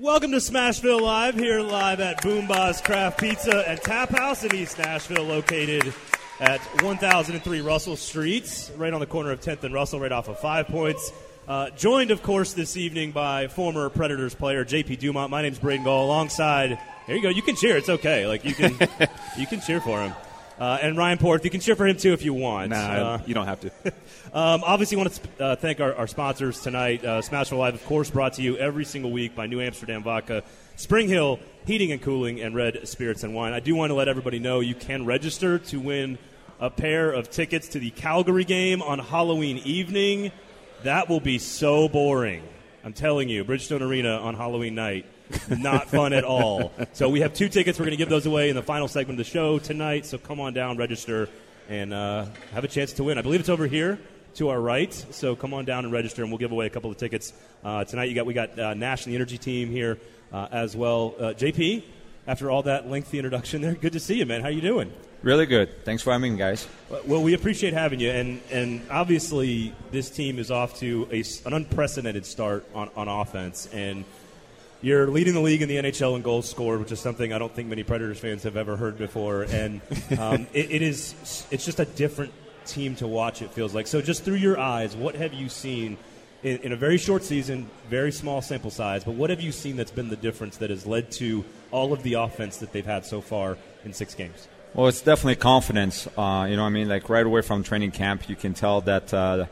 Welcome to Smashville Live, here live at Boom Boomba's Craft Pizza and Tap House in East Nashville, located at 1003 Russell Street, right on the corner of 10th and Russell, right off of Five Points. Uh, joined, of course, this evening by former Predators player J.P. Dumont. My name's Braden Gall. Alongside, there you go. You can cheer. It's okay. Like you can, you can cheer for him. Uh, and Ryan Porth, you can cheer for him too if you want. Nah, Uh, you don't have to. um, obviously, want to uh, thank our, our sponsors tonight. Uh, Smashville Live, of course, brought to you every single week by New Amsterdam Vodka, Spring Hill Heating and Cooling, and Red Spirits and Wine. I do want to let everybody know you can register to win a pair of tickets to the Calgary game on Halloween evening. That will be so boring. I'm telling you, Bridgestone Arena on Halloween night. Not fun at all. So we have two tickets. We're going to give those away in the final segment of the show tonight. So come on down, register, and uh, have a chance to win. I believe it's over here to our right. So come on down and register, and we'll give away a couple of tickets uh, tonight. You got we got uh, Nash and the Energy team here uh, as well. Uh, JP, after all that lengthy introduction there, good to see you, man. How you doing? Really good. Thanks for having me, guys. Well, we appreciate having you, and, and obviously this team is off to a, an unprecedented start on, on offense, and you're leading the league in the NHL in goals scored, which is something I don't think many Predators fans have ever heard before, and um, it, it is it's just a different team to watch. It feels like so. Just through your eyes, what have you seen in, in a very short season, very small sample size? But what have you seen that's been the difference that has led to all of the offense that they've had so far in six games? Well, it's definitely confidence. Uh, you know, I mean, like right away from training camp, you can tell that. Uh,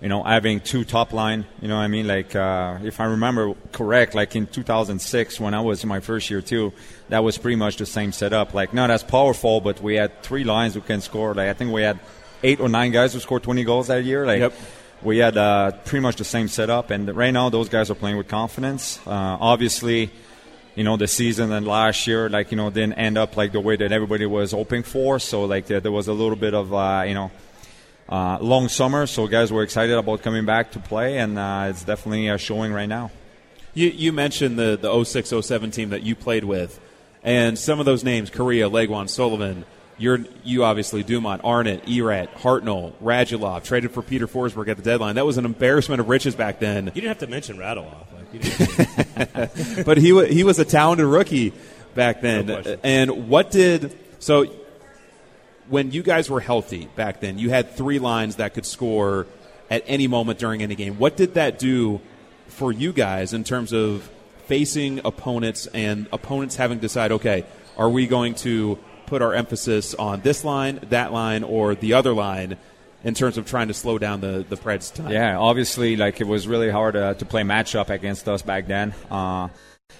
you know, having two top line. You know, what I mean, like uh, if I remember correct, like in 2006 when I was in my first year too, that was pretty much the same setup. Like not as powerful, but we had three lines who can score. Like I think we had eight or nine guys who scored 20 goals that year. Like Yep. we had uh, pretty much the same setup, and right now those guys are playing with confidence. Uh, obviously. You know the season and last year, like you know, didn't end up like the way that everybody was hoping for. So like there, there was a little bit of uh, you know uh, long summer, so guys were excited about coming back to play, and uh, it's definitely uh, showing right now. You, you mentioned the, the 06 07 team that you played with, and some of those names Kariya, Legwand, Sullivan. You're, you obviously, Dumont, Arnott, Erat, Hartnell, Radulov, traded for Peter Forsberg at the deadline. That was an embarrassment of riches back then. You didn't have to mention Radulov. Like, but he, wa- he was a talented rookie back then. No and what did. So when you guys were healthy back then, you had three lines that could score at any moment during any game. What did that do for you guys in terms of facing opponents and opponents having to decide, okay, are we going to put our emphasis on this line, that line, or the other line in terms of trying to slow down the, the Preds' time? Yeah, obviously, like it was really hard uh, to play matchup against us back then. Uh,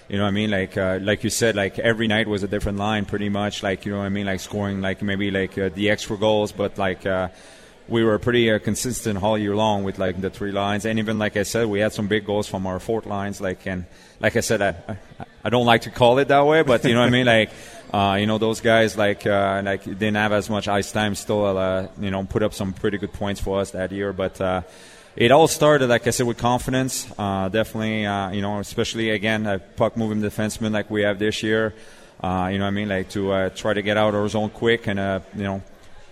you know what I mean? Like, uh, like you said, like every night was a different line, pretty much. Like, you know what I mean? Like scoring, like maybe like uh, the extra goals, but like uh, we were pretty uh, consistent all year long with like the three lines, and even like I said, we had some big goals from our fourth lines. Like, and like I said, I, I, I don't like to call it that way, but you know what I mean? Like, uh, you know, those guys like uh, like didn't have as much ice time, still, uh, you know, put up some pretty good points for us that year, but. It all started, like I said, with confidence. Uh, definitely, uh, you know, especially again, a puck moving defenseman like we have this year. Uh, you know what I mean? Like to uh, try to get out of our zone quick and, uh, you know,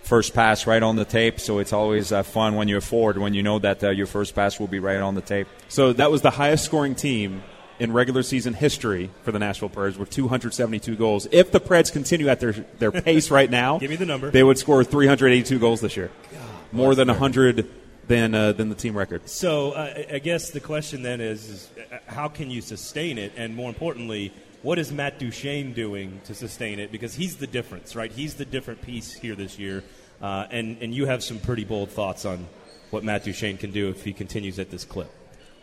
first pass right on the tape. So it's always uh, fun when you're forward when you know that uh, your first pass will be right on the tape. So that was the highest scoring team in regular season history for the Nashville Predators with 272 goals. If the Preds continue at their their pace right now, Give me the number. They would score 382 goals this year, more than 100 than uh, than the team record. So uh, I- I guess the question then is, is uh, how can you sustain it, and more importantly, what is Matt Duchene doing to sustain it? Because he's the difference, right? He's the different piece here this year, uh, and and you have some pretty bold thoughts on what Matt Duchene can do if he continues at this clip.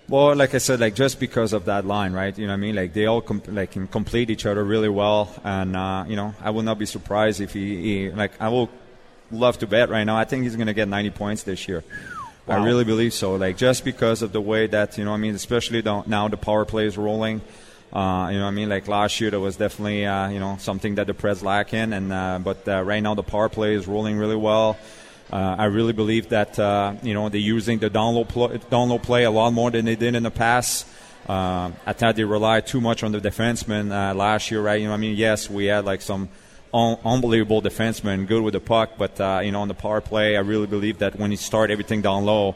Well, like I said, like just because of that line, right? You know what I mean? Like they all com- like can complete each other really well, and uh, you know I will not be surprised if he, he like I will love to bet right now. I think he's going to get 90 points this year. I really believe so. Like just because of the way that you know, I mean, especially the, now the power play is rolling. Uh, you know, what I mean, like last year, there was definitely uh, you know something that the Preds lack in, and uh, but uh, right now the power play is rolling really well. Uh, I really believe that uh, you know they're using the download pl- download play a lot more than they did in the past. I thought they relied too much on the defensemen uh, last year, right? You know, I mean, yes, we had like some un- unbelievable defensemen, good with the puck, but uh, you know, on the power play, I really believe that when you start everything down low,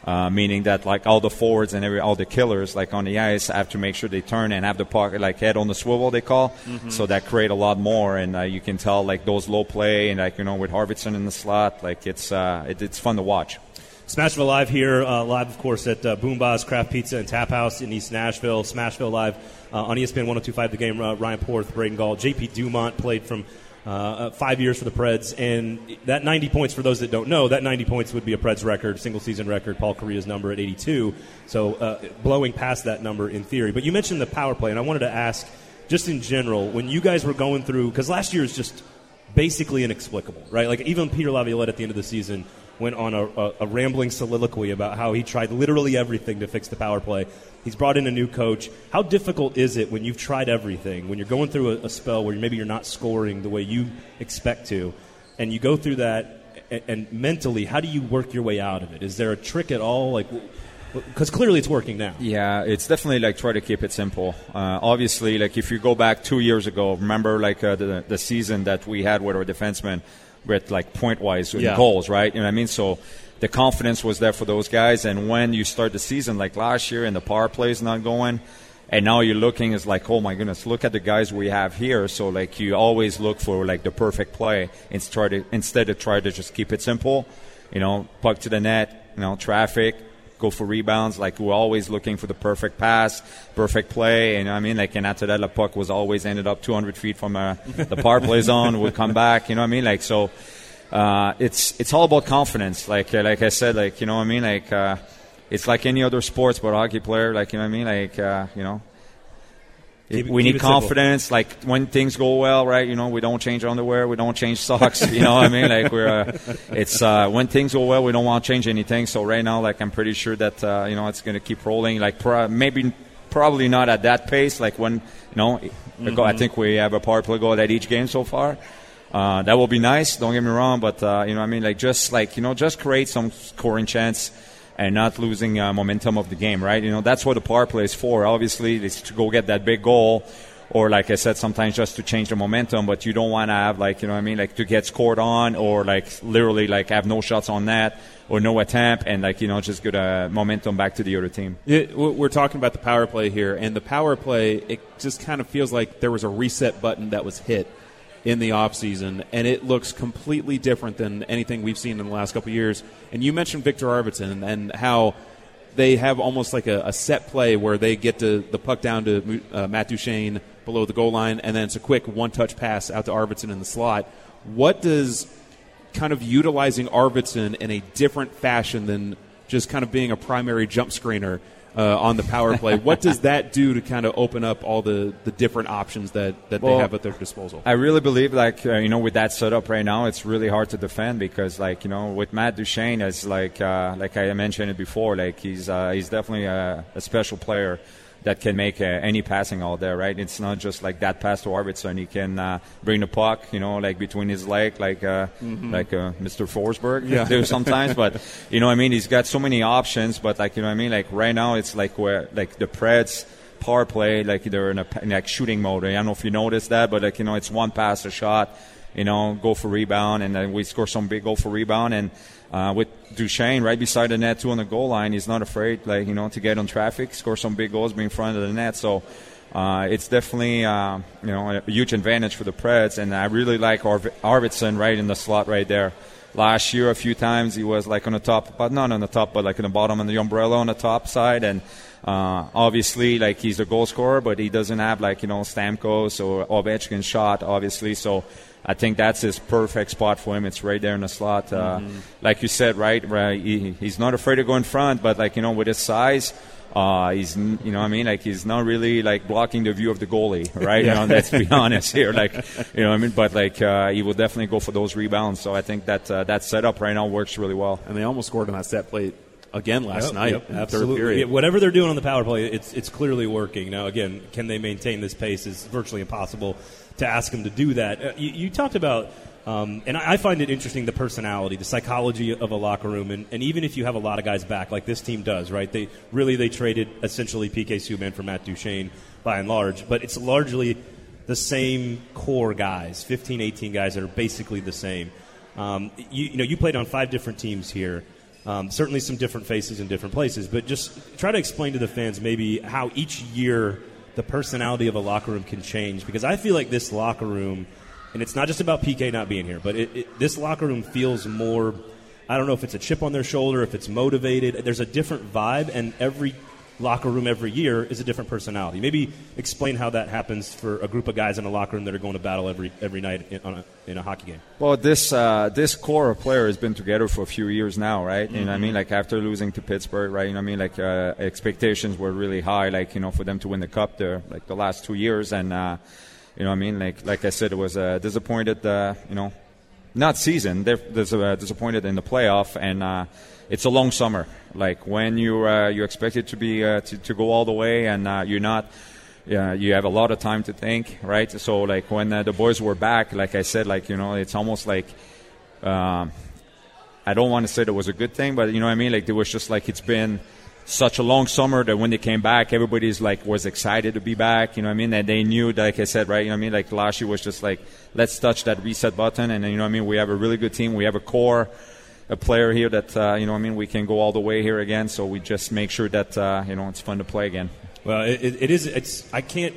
Uh, meaning that like all the forwards and every all the killers like on the ice have to make sure they turn and have the puck like head on the swivel they call mm-hmm. so that create a lot more and uh, you can tell like those low play and like you know with Arvidsson in the slot like it's uh, it, it's fun to watch. Smashville Live here, uh, live, of course, at uh, Boomba's Craft Pizza and Tap House in East Nashville. Smashville Live uh, on ESPN 1025 The Game. Uh, Ryan Porth, Braden Gall, JP Dumont played from uh, uh, five years for the Preds. And that 90 points, for those that don't know, that 90 points would be a Preds record, single season record, Paul Kariya's number at 82. So blowing past that number in theory. But you mentioned the power play, and I wanted to ask, just in general, when you guys were going through, because last year is just basically inexplicable, right? Like even Peter Laviolette at the end of the season went on a, a, a, rambling soliloquy about how he tried literally everything to fix the power play. He's brought in a new coach. How difficult is it when you've tried everything, when you're going through a, a spell where maybe you're not scoring the way you expect to, and you go through that, and, and mentally, how do you work your way out of it? Is there a trick at all? Like, because clearly it's working now. Yeah, it's definitely like try to keep it simple. Uh, obviously, like if you go back two years ago, remember like uh, the the season that we had with our defensemen with like point wise yeah. goals, right? You know what I mean? So the confidence was there for those guys. And when you start the season like last year and the power play is not going, and now you're looking is like, oh my goodness, look at the guys we have here. So like you always look for like the perfect play instead of, instead of try to just keep it simple. You know, puck to the net, you know, traffic, go for rebounds. Like we're always looking for the perfect pass, perfect play. And I mean, like and after that, the puck was always ended up 200 feet from uh, the power play zone, would come back. You know what I mean? Like so, uh, it's it's all about confidence. Like uh, like I said, like you know what I mean? Like uh, it's like any other sports, but hockey player, like you know what I mean? Like uh, you know, Keep, we need confidence. Simple. Like when things go well, right? You know, we don't change underwear, we don't change socks. you know what I mean? Like we're, uh, it's uh, when things go well, we don't want to change anything. So right now, like I'm pretty sure that uh, you know it's going to keep rolling. Like pro- maybe, probably not at that pace. Like when you know, mm-hmm. I think we have a power play goal at each game so far. Uh, that will be nice. Don't get me wrong, but uh, you know, I mean, like just like you know, just create some scoring chance and not losing uh, momentum of the game, right? You know, that's what the power play is for. Obviously, it's to go get that big goal, or like I said, sometimes just to change the momentum. But you don't want to have like you know, what I mean, like to get scored on, or like literally like have no shots on that, or no attempt, and like you know, just get a momentum back to the other team. We're talking about the power play here, and the power play, it just kind of feels like there was a reset button that was hit in the offseason, and it looks completely different than anything we've seen in the last couple years. And you mentioned Victor Arvidsson and how they have almost like a, a set play where they get to the puck down to uh, Matt Duchene below the goal line, and then it's a quick one touch pass out to Arvidsson in the slot. What does kind of utilizing Arvidsson in a different fashion than just kind of being a primary jump screener uh, on the power play. what does that do to kind of open up all the, the different options that, that well, they have at their disposal? I really believe, like, uh, you know, with that setup right now, it's really hard to defend because, like, you know, with Matt Duchene, as like, uh, like I mentioned it before, like, he's, uh, he's definitely a, a special player that can make uh, any passing out there, right? It's not just like that pass to Arvidsson. He can uh, bring the puck, you know, like between his leg, like uh, mm-hmm. like uh, Mr. Forsberg yeah. do sometimes. but you know, I mean, he's got so many options. But like you know, I mean, like right now, it's like where like the Preds power play, like they're in a in like shooting mode. I don't know if you noticed that, but like you know, it's one pass, a shot, you know, go for rebound, and then we score some big goal for rebound and uh, with Duchene right beside the net, too, on the goal line, he's not afraid, like you know, to get on traffic, score some big goals, be in front of the net. So uh, it's definitely uh, you know a huge advantage for the Preds, and I really like Arv- Arvidsson right in the slot right there. Last year, a few times he was like on the top, but not on the top, but like in the bottom on the umbrella on the top side, and uh, obviously, like he's a goal scorer, but he doesn't have like you know Stamkos or Ovechkin shot, obviously. So I think that's his perfect spot for him. It's right there in the slot. Uh, mm-hmm. Like you said, right? right he, he's not afraid to go in front, but like you know, with his size, uh, he's you know I mean like he's not really like blocking the view of the goalie, right? yeah. You know, let's be honest here. Like you know I mean, but like uh, he will definitely go for those rebounds. So I think that uh, that setup right now works really well. And they almost scored on that set play again last yep, night. Yep, absolutely. whatever they're doing on the power play, it's it's clearly working. Now again, can they maintain this pace? Is virtually impossible to ask him to do that. Uh, you, you, talked about, um, and I, I, find it interesting the personality, the psychology of a locker room, and, and, even if you have a lot of guys back, like this team does, right? They really they traded essentially PK Subban for Matt Duchene by and large, but it's largely the same core guys, 15, 18 guys that are basically the same. Um, you, you know, you played on five different teams here. Um, certainly, some different faces in different places, but just try to explain to the fans maybe how each year the personality of a locker room can change. Because I feel like this locker room, and it's not just about PK not being here, but it, it, this locker room feels more. I don't know if it's a chip on their shoulder, if it's motivated. There's a different vibe, and every locker room every year is a different personality. Maybe explain how that happens for a group of guys in a locker room that are going to battle every every night in, a, in a hockey game. Well, this uh, this core of players has been together for a few years now, right? Mm-hmm. You know, I mean, like after losing to Pittsburgh, right? You know, I mean, like uh, expectations were really high, like you know, for them to win the cup there, like the last two years, and uh, you know, I mean, like like I said, it was a disappointed, uh, you know, not season. They're, they're disappointed in the playoff, and uh, it's a long summer. Like when you uh, you expect it to be uh, to, to go all the way, and uh, you're not. Yeah, you have a lot of time to think, right? So like when uh, the boys were back, like I said, like you know, it's almost like. Um, I don't want to say that was a good thing, but you know what I mean. Like it was just like it's been such a long summer that when they came back, everybody's like was excited to be back. You know what I mean? And they knew, like I said, right? You know what I mean? Like last year was just like let's touch that reset button, and you know what I mean? We have a really good team. We have a core a player here that uh, you know I mean we can go all the way here again. So we just make sure that uh, you know it's fun to play again. Well, it, it is. It's I can't.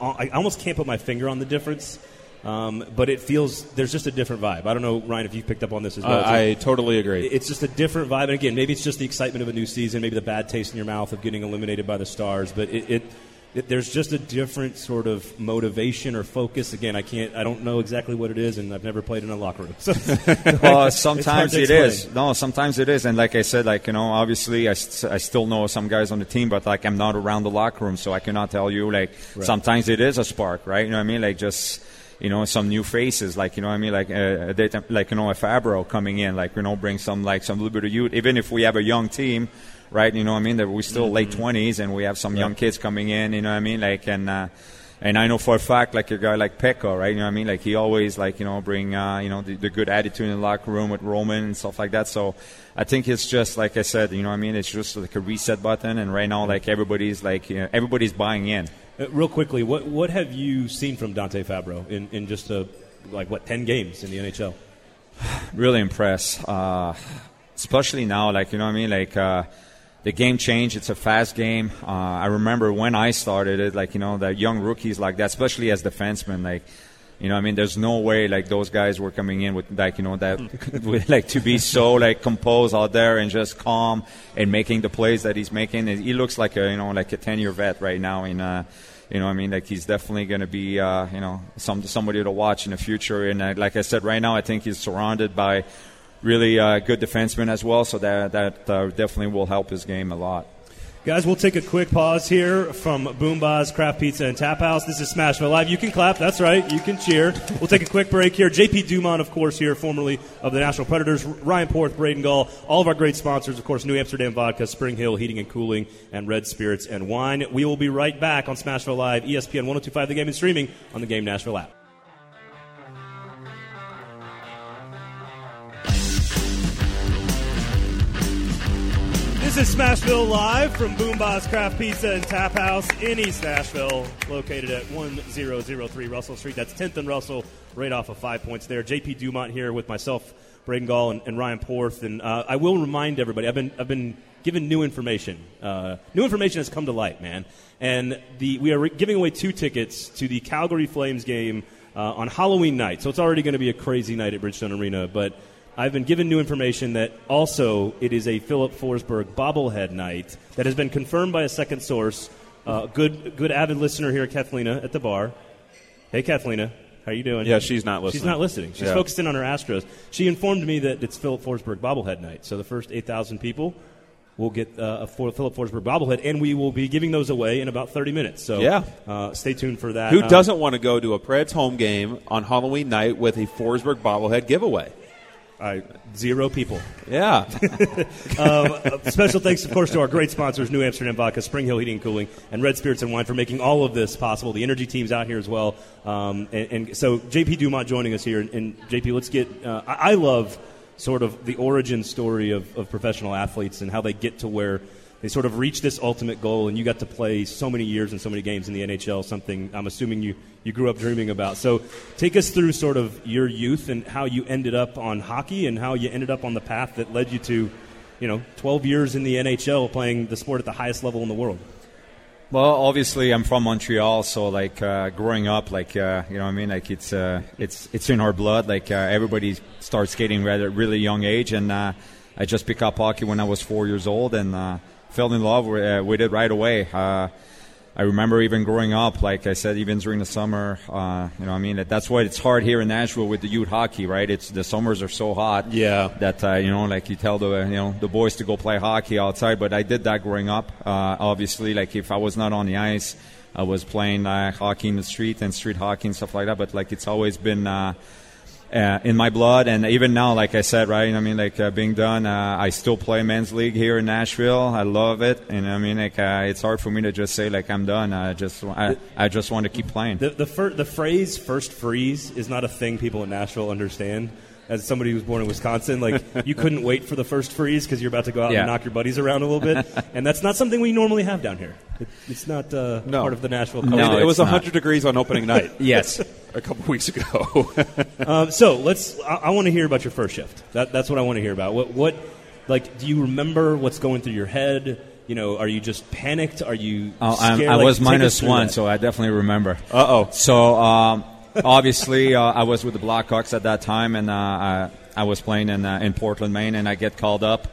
I almost can't put my finger on the difference. Um, but it feels there's just a different vibe. I don't know, Ryan, if you picked up on this as well. Uh, I totally agree. It's just a different vibe, and again, maybe it's just the excitement of a new season, maybe the bad taste in your mouth of getting eliminated by the Stars. But it, it it, there's just a different sort of motivation or focus. Again, I can't, I don't know exactly what it is, and I've never played in a locker room. So, well, sometimes it is. No, sometimes it is, and like I said, like you know, obviously, I, st- I still know some guys on the team, but like I'm not around the locker room, so I cannot tell you. Like right. sometimes it is a spark, right? You know what I mean? Like just you know, some new faces, like, you know what I mean? Like, uh, data, like, you know, a Fabbro coming in, like, you know, bring some, like, some little bit of youth. Even if we have a young team, right? You know what I mean? That we're still mm-hmm. late 20s and we have some young kids coming in, you know what I mean? Like, and, uh, and I know for a fact, like a guy like Pekka, right? You know what I mean? Like he always, like you know, bring uh, you know the, the, good attitude in the locker room with Roman and stuff like that. So I think it's just like I said, you know what I mean? It's just like a reset button, and right now, like everybody's like you know, everybody's buying in. Uh, real quickly, what what have you seen from Dante Fabbro in, in just a like what ten games in the NHL? really impressed, uh, especially now. Like you know what I mean? Like. The game changed. It's a fast game. Uh, I remember when I started it, like you know, the young rookies like that, especially as defensemen, like. You know, I mean, there's no way like those guys were coming in with like you know that with, like to be so like composed out there and just calm and making the plays that he's making. He looks like a you know like a 10 year vet right now in uh, you know, I mean, like he's definitely going to be, uh, you know, some somebody to watch in the future. And uh, like I said, right now, I think he's surrounded by really uh, good defenseman as well, so that that uh, definitely will help his game a lot. Guys, we'll take a quick pause here from Boomba's Craft Pizza and Tap House. This is Smashville Live. You can clap, that's right. You can cheer. We'll take a quick break here. JP Dumont, of course, here, formerly of the Nashville Predators. Ryan Porth, Braden Gall, all of our great sponsors, of course, New Amsterdam Vodka, Spring Hill Heating and Cooling, and Red Spirits and Wine. We will be right back on Smashville Live, ESPN 1025 The Game and streaming on the Game Nashville app. This is Smashville Live from Boomba's Craft Pizza and Tap House in East Nashville, located at 1003 Russell Street. That's 10th and Russell, right off of Five Points there. JP Dumont here with myself, Braden Gall, and, and Ryan Porth. And uh, I will remind everybody, I've been, I've been given new information. Uh, new information has come to light, man. And the, we are re- giving away two tickets to the Calgary Flames game uh, on Halloween night. So it's already going to be a crazy night at Bridgestone Arena. But I've been given new information that also it is a Filip Forsberg bobblehead night that has been confirmed by a second source. Uh, good, good avid listener here, Kathlina, at the bar. Hey, Kathlina, how are you doing? Yeah, she's not listening. She's not listening. She's yeah. focused in on her Astros. She informed me that it's Filip Forsberg bobblehead night. So the first 8,000 people will get uh, a Filip Forsberg bobblehead, and we will be giving those away in about 30 minutes. So yeah. Uh, stay tuned for that. Who uh, doesn't want to go to a Preds home game on Halloween night with a Forsberg bobblehead giveaway? I, zero people. Yeah. um, special thanks, of course, to our great sponsors, New Amsterdam Vodka, Spring Hill Heating and Cooling, and Red Spirits and Wine for making all of this possible. The energy team's out here as well. Um, and, and, so JP Dumont joining us here. And, JP, let's get. Uh, I, I, love sort of the origin story of, of professional athletes and how they get to where they sort of reach this ultimate goal, and you got to play so many years and so many games in the NHL, something I'm assuming you, you grew up dreaming about. So take us through sort of your youth and how you ended up on hockey and how you ended up on the path that led you to you know 12 years in the NHL playing the sport at the highest level in the world? Well, obviously, I'm from Montreal, so like uh, growing up, like uh, you know, what I mean, like it's uh, it's it's in our blood. Like uh, everybody starts skating at a really young age, and uh, I just picked up hockey when I was four years old, and uh, fell in love with, uh, with it right away. Uh, I remember even growing up, like I said, even during the summer, uh, you know, I mean, that's why it's hard here in Nashville with the youth hockey, right? It's the summers are so hot, Yeah. that uh, you know, like you tell the you know the boys to go play hockey outside. But I did that growing up. Uh, obviously, like if I was not on the ice, I was playing uh, hockey in the street and street hockey and stuff like that. But like it's always been. Uh, in my blood, and even now, like I said, right? I mean, like uh, being done, uh, I still play men's league here in Nashville. I love it, and I mean, like uh, it's hard for me to just say like I'm done. I just, I, I just want to keep playing. The the, fir- the phrase "first freeze" is not a thing people in Nashville understand. As somebody who was born in Wisconsin, like you couldn't wait for the first freeze because you're about to go out Yeah. and knock your buddies around a little bit, and that's not something we normally have down here. It, it's not uh, No. part of the Nashville culture. No, it was it's not. 100 degrees on opening night Yes. A couple weeks ago. Um, so let's. I, I want to hear about your first shift. That, that's what I want to hear about. What, what, like, do you remember what's going through your head? You know, are you just panicked? Are you? Oh, I'm. I Like, was take us minus through one, that. so I definitely remember. Uh oh. So um, obviously, uh, I was with the Blackhawks at that time, and uh, I, I was playing in uh, in Portland, Maine, and I get called up.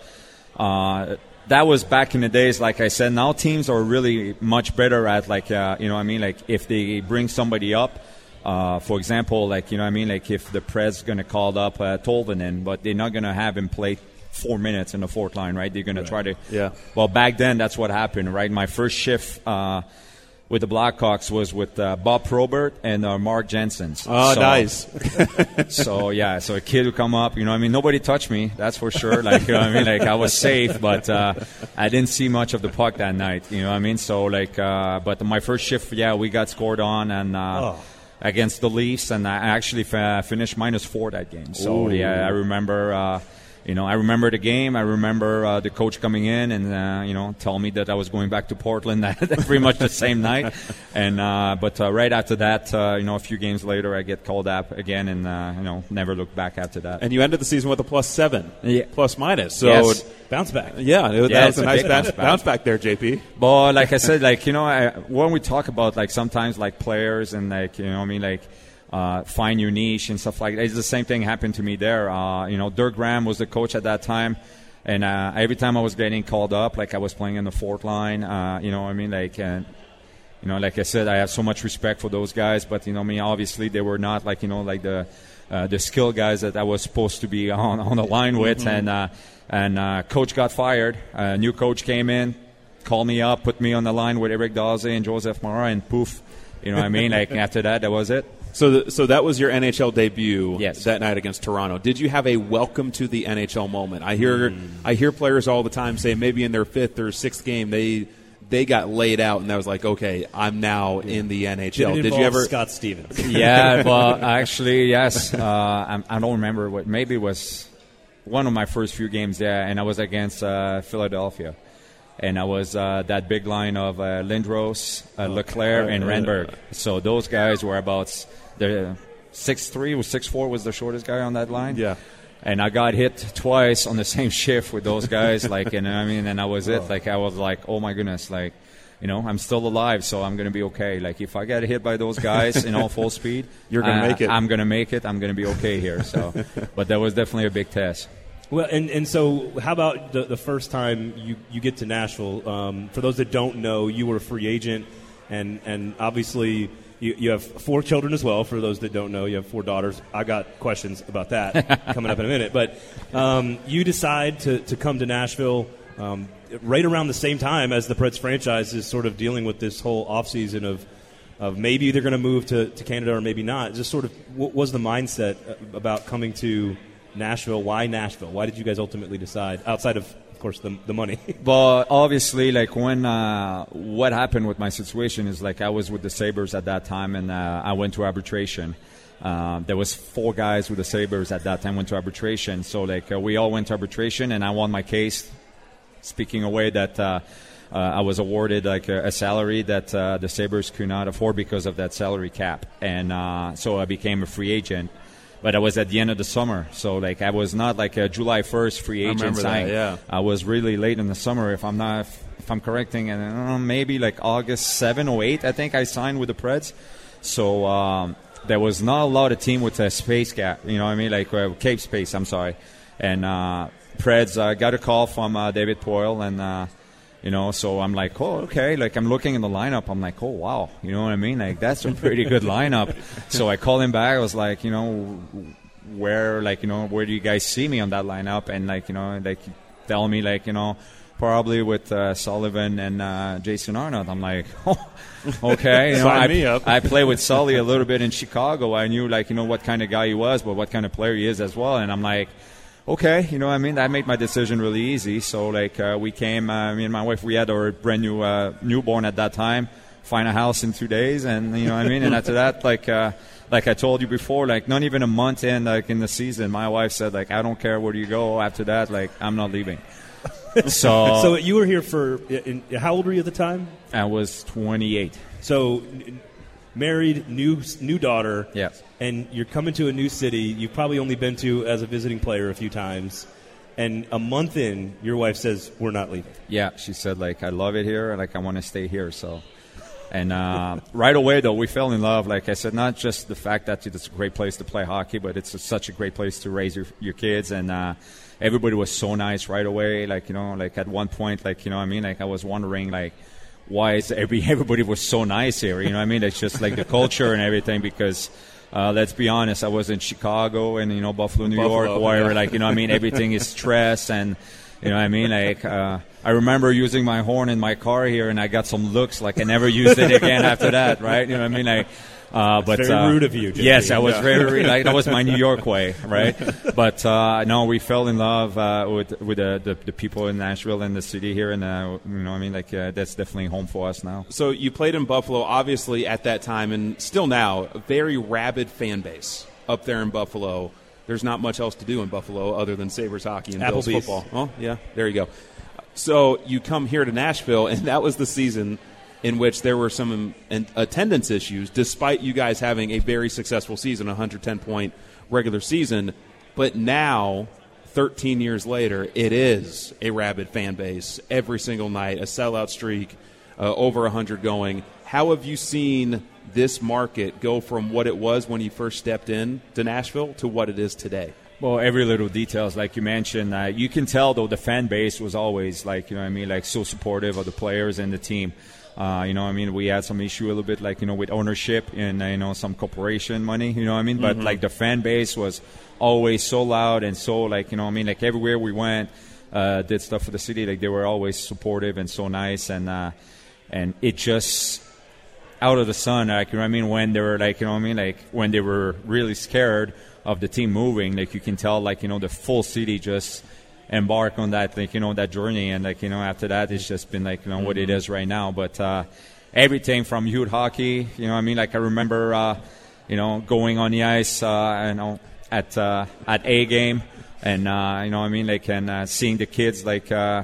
Uh, that was back in the days, like I said. Now teams are really much better at like uh, you know what I mean like if they bring somebody up. Uh, for example, like you know what I mean like if the press going to call up uh, Tolvanen, but they're not going to have him play four minutes in the fourth line, right? They're going to try to Yeah. well, back then, that's what happened, right? My first shift uh, with the Blackhawks was with uh, Bob Probert and uh, Mark Janssens. Oh, So- nice. So yeah, so a kid would come up, you know, what I mean, nobody touched me, that's for sure. Like, you know, what I mean, like I was safe, but uh, I didn't see much of the puck that night, you know, what I mean. So like, uh, but my first shift, yeah, we got scored on and. Uh, Oh. Against the Leafs, and I actually fa- finished minus four that game. So yeah, I remember uh, you know, I remember the game. I remember uh, the coach coming in and uh, you know telling me that I was going back to Portland that, pretty much the same night. And uh, but uh, right after that, uh, you know, a few games later, I get called up again, and uh, you know, never looked back after that. And you ended the season with a plus seven, Yeah. plus minus. So, Yes. Bounce back. yeah, it- Yeah, that was a a nice bounce, bounce back. bounce back there, JP. But like I said, like you know, I, when we talk about like sometimes like players and like you know, I mean like uh, find your niche and stuff like that. It's the same thing happened to me there. Uh, you know, Dirk Graham was the coach at that time, and uh, every time I was getting called up, like I was playing in the fourth line. Uh, you know, what I mean like. And, you know, like I said, I have so much respect for those guys, but you know, I mean, obviously they were not like you know, like the uh, the skill guys that I was supposed to be on on the line with, and uh, and uh, coach got fired. A new coach came in, called me up, put me on the line with Eric Daze and Josef Marha, and poof, you know what I mean? Like after that, that was it. So, the, so that was your NHL debut Yes. that night against Toronto. Did you have a welcome to the NHL moment? I hear I hear players all the time say maybe in their fifth or sixth game they they got laid out and that was like okay I'm now in the NHL. Did, it Did you ever? Scott Stevens? yeah, well, actually, yes. Uh, I, I don't remember what. Maybe it was one of my first few games. Yeah, and I was against uh, Philadelphia, and I was uh, that big line of uh, Lindros, uh, LeClair, and Renberg. So those guys were about the six three or six four was the shortest guy on that line. Yeah. And I got hit twice on the same shift with those guys, like, and I mean, and I was it. Like, I was like, oh my goodness, like, you know, I'm still alive, so I'm gonna be okay. Like, if I get hit by those guys in all full speed, You're gonna uh, make it. I'm gonna make it. I'm gonna be okay here. So, but that was definitely a big test. Well, and, and so how about the, the first time you, you get to Nashville? Um, for those that don't know, you were a free agent, and, and obviously you, you have four children as well. For those that don't know, you have four daughters. I got questions about that coming up in a minute. But um, you decide to, to come to Nashville um, right around the same time as the Preds franchise is sort of dealing with this whole offseason of of maybe they're going to move to, to Canada or maybe not. Just sort of what was the mindset uh, about coming to Nashville? Why Nashville? Why did you guys ultimately decide, outside of, of course, the, the money? But obviously, like when uh, what happened with my situation is like I was with the Sabres at that time, and uh, I went to arbitration. Uh, there was four guys with the Sabres at that time went to arbitration. So like uh, we all went to arbitration, and I won my case, speaking away that. Uh, uh, I was awarded like a, a salary that the Sabres could not afford because of that salary cap, and so I became a free agent. But I was at the end of the summer, so like I was not like a July 1st free agent sign. yeah. I was really late in the summer, if I'm not, if I'm correcting, and uh, maybe like August 7 or 8, I think I signed with the Preds. So um, there was not a lot of team with a space gap, you know what I mean, like uh, Cape Space. I'm sorry, and uh, Preds uh, got a call from uh, David Poile, and uh, you know, so I'm like, oh, okay. Like I'm looking in the lineup, I'm like, oh, wow, you know what I mean? Like that's a pretty good lineup. So I called him back. I was like, you know, where, like, you know, where do you guys see me on that lineup? And like, you know, like tell me, like, you know, probably with uh, Sullivan and uh, Jason Arnott. I'm like, oh, okay. You know, Sign I, me up. I played with Sully a little bit in Chicago. I knew, like, you know, what kind of guy he was, but what kind of player he is as well. And I'm like, okay, you know what I mean? That made my decision really easy. So, like, uh, we came, uh, me and my wife, we had our brand new uh, newborn at that time, find a house in two days, and, you know what I mean? And after that, like, uh, like I told you before, like, not even a month in, like, in the season, my wife said, like, I don't care where you go after that, like, I'm not leaving. so, So you were here for in, how old were you at the time? I was 28. So married, new new daughter. Yes. And you're coming to a new city. You've probably only been to as a visiting player a few times. And a month in, your wife says, "We're not leaving." Yeah, she said like I love it here, like I want to stay here. So, and uh, right away though we fell in love. Like I said, not just the fact that it's a great place to play hockey, but it's a, such a great place to raise your, your kids. And uh, everybody was so nice right away. Like you know, like at one point, like you know, what I mean, like I was wondering like. Why is every everybody was so nice here? You know, what I mean, it's just like the culture and everything. Because uh, let's be honest, I was in Chicago and you know Buffalo, New Buffalo, York, where yeah. like you know, what I mean, everything is stress and you know what I mean? Like, uh, I remember using my horn in my car here, and I got some looks like I never used it again after that, right? You know what I mean? Like, uh, but very uh, rude of you, JP. Yes, I was Yeah. very rude. Like, that was my New York way, right? But uh, no, we fell in love uh, with with the, the the people in Nashville and the city here, and uh, you know, what I mean, like, uh, that's definitely home for us now. So you played in Buffalo, obviously at that time, and still now, a very rabid fan base up there in Buffalo. There's not much else to do in Buffalo other than Sabres hockey and Bills football. Oh, yeah, there you go. So you come here to Nashville, and that was the season in which there were some attendance issues, despite you guys having a very successful season, a 110 point regular season. But now, 13 years later, it is a rabid fan base every single night, a sellout streak, uh, over 100 going. How have you seen this market go from what it was when you first stepped in to Nashville to what it is today? Well, every little details, like you mentioned, uh, you can tell though the fan base was always like you know what I mean, like so supportive of the players and the team. Uh, you know, what I mean, we had some issue a little bit, like you know, with ownership and uh, you know some corporation money. You know, what I mean, but like the fan base was always so loud and so like you know, what I mean, like everywhere we went, uh, did stuff for the city, like they were always supportive and so nice, and uh, and it just out of the sun, like you know what I mean, when they were like you know what I mean, like when they were really scared of the team moving, like you can tell, like you know, the full city just embark on that, like you know, that journey, and like you know, after that, it's just been like you know what it is right now. But uh, everything from youth hockey, you know, I mean, like I remember, uh, you know, going on the ice, uh, you know, at uh, at a game, and uh, you know, I mean, like and uh, seeing the kids like. Uh,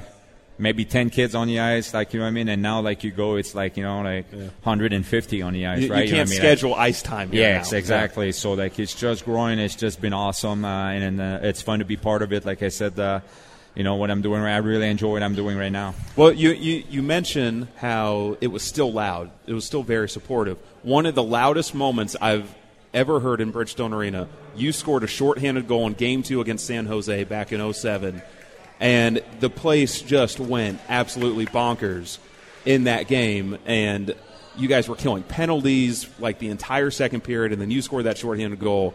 maybe 10 kids on the ice, like, you know what I mean? And now, like, you go, it's like, you know, like 150 on the ice, You, right? you can't what I mean? schedule ice time Yes, now. exactly. So, like, it's just growing. It's just been awesome. Uh, and uh, it's fun to be part of it. Like I said, uh, you know, what I'm doing, right- I really enjoy what I'm doing right now. Well, you, you, you mentioned how it was still loud. It was still very supportive. One of the loudest moments I've ever heard in Bridgestone Arena, you scored a shorthanded goal in Game 2 against San Jose back in 07, and the place just went absolutely bonkers in that game, and you guys were killing penalties like the entire second period, and then you scored that shorthanded goal.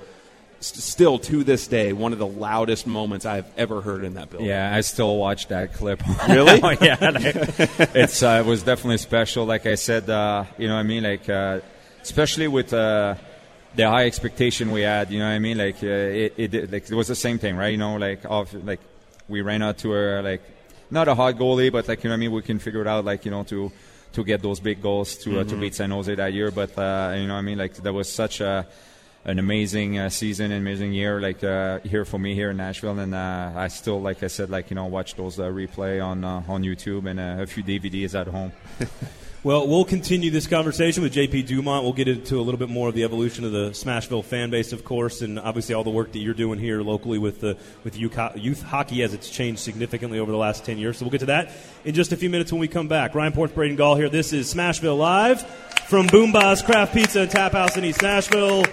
S- Still to this day, one of the loudest moments I've ever heard in that building. Yeah, I still watch that clip. Really? Oh, yeah, like, it's uh, it was definitely special. Like I said, uh, you know, what I mean, like uh, especially with uh, the high expectation we had. You know, what I mean, like uh, it, it like it was the same thing, right? You know, like off like we ran out to a like not a hot goalie, but like you know, I mean, we can figure it out, like you know, to to get those big goals to uh, to beat San Jose that year. But uh, you know, I mean, like that was such a an amazing uh, season, an amazing year, like uh, here for me here in Nashville, and uh, I still, like I said, like you know, watch those uh, replay on uh, on YouTube and uh, a few DVDs at home. Well, we'll continue this conversation with JP Dumont. We'll get into a little bit more of the evolution of the Smashville fan base, of course, and obviously all the work that you're doing here locally with the with youth hockey as it's changed significantly over the last 10 years. So we'll get to that in just a few minutes when we come back. Ryan Porth, Braden Gall here. This is Smashville Live from Boomba's Craft Pizza and Tap House in East Nashville.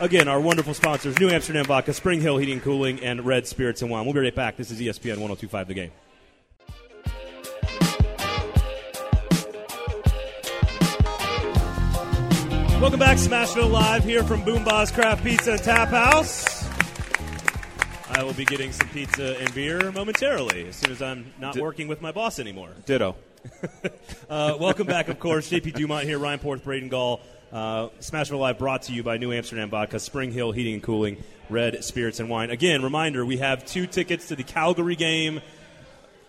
Again, our wonderful sponsors, New Amsterdam Vodka, Spring Hill Heating and Cooling, and Red Spirits and Wine. We'll be right back. This is ESPN 1025 The Game. Welcome back, Smashville Live here from Boomba's Craft Pizza Tap House. I will be getting some pizza and beer momentarily as soon as I'm not working with my boss anymore. Ditto. uh, welcome back, of course. JP Dumont here, Ryan Porth, Braden Gall. Uh, Smashville Live brought to you by New Amsterdam Vodka, Spring Hill Heating and Cooling, Red Spirits and Wine. Again, reminder we have two tickets to the Calgary game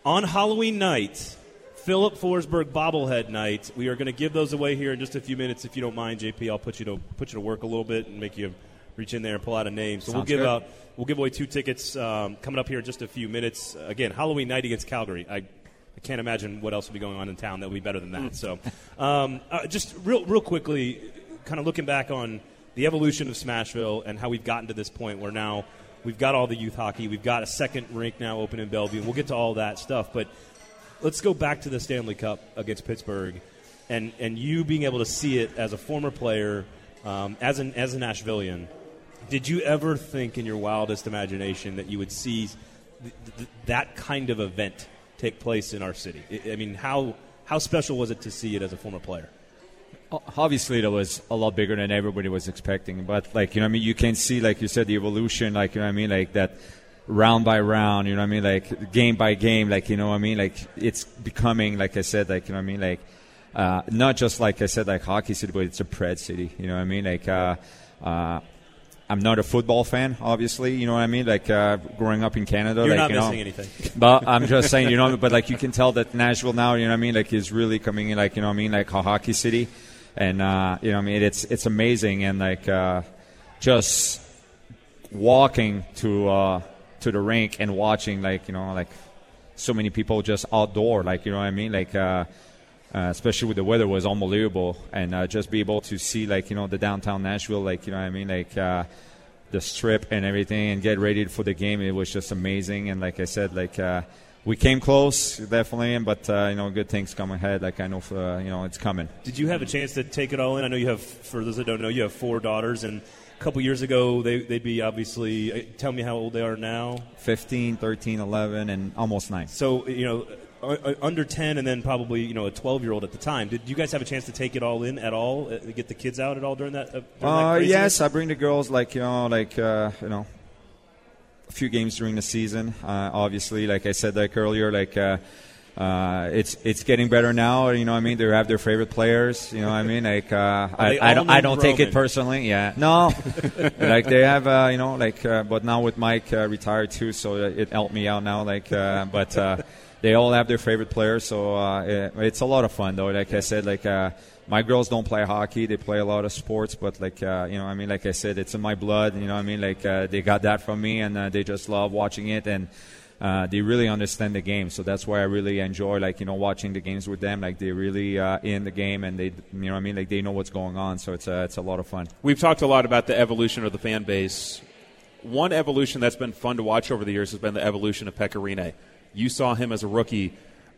on Halloween night Filip Forsberg bobblehead night. We are going to give those away here in just a few minutes. If you don't mind, JP, I'll put you to put you to work a little bit and make you reach in there and pull out a name. So Sounds we'll give good. out we'll give away two tickets um, coming up here in just a few minutes. again, Halloween night against Calgary. I, I can't imagine what else would be going on in town that would be better than that. So, um, uh, just real real quickly, kind of looking back on the evolution of Smashville and how we've gotten to this point where now we've got all the youth hockey, we've got a second rink now open in Bellevue. We'll get to all that stuff, but let's go back to the Stanley Cup against Pittsburgh, and and you being able to see it as a former player, um, as an as a Nashvilleian. Did you ever think in your wildest imagination that you would see th- th- that kind of event take place in our city? I, I mean, how how special was it to see it as a former player? obviously it was a lot bigger than everybody was expecting but like you know i mean you can see like you said the evolution like you know i mean like that round by round, you know what I mean? Like game by game, like, you know what I mean? Like it's becoming, like I said, like, you know what I mean? Like, uh, not just like I said, like hockey city, but it's a pred city, you know what I mean? Like, uh, uh, I'm not a football fan, obviously. You know what I mean? Like uh, growing up in Canada, you're like, not you missing know, anything. But I'm just saying, you know. But like you can tell that Nashville now, you know what I mean? Like is really coming in, like you know what I mean? Like a hockey city, and uh, you know what I mean? It's it's amazing, and like uh, just walking to uh, to the rink and watching like you know like so many people just outdoor like you know what I mean? Like uh, uh, especially with the weather was unbelievable. And uh, just be able to see like you know the downtown Nashville like you know what I mean? Like uh, the strip and everything and get ready for the game it was just amazing. And like I said like uh, we came close definitely but uh, you know good things come ahead. Like I know for, you know it's coming. Did you have a chance to take it all in? I know you have for those that don't know you have four daughters and couple years ago, they, they'd be obviously. Uh, tell me how old they are now. 15, 13, 11, and almost nine. So you know, uh, under 10, and then probably you know a 12 year old at the time. Did you guys have a chance to take it all in at all? Uh, get the kids out at all during that? Uh, during uh, that yes, I bring the girls like you know like uh, you know a few games during the season. Uh, obviously, like I said like earlier, like uh, it's it's getting better now. You know, what I mean, they have their favorite players. You know, what I mean, like uh, I, I don't I don't take it personally. Yeah, no, like they have uh, you know like uh, but now with Mike uh, retired too, so it helped me out now. Like, uh, but they all have their favorite players, so it, it's a lot of fun though. Like I said, like. my girls don't play hockey; they play a lot of sports. But like you know, I mean, like I said, it's in my blood. You know, I mean, like they got that from me, and they just love watching it. And uh, they really understand the game. So that's why I really enjoy like you know watching the games with them. Like they're really uh, in the game and they you know I mean like they know what's going on. So it's a, it's a lot of fun. We've talked a lot about the evolution of the fan base. One evolution that's been fun to watch over the years has been the evolution of Pekka Rinne. You saw him as a rookie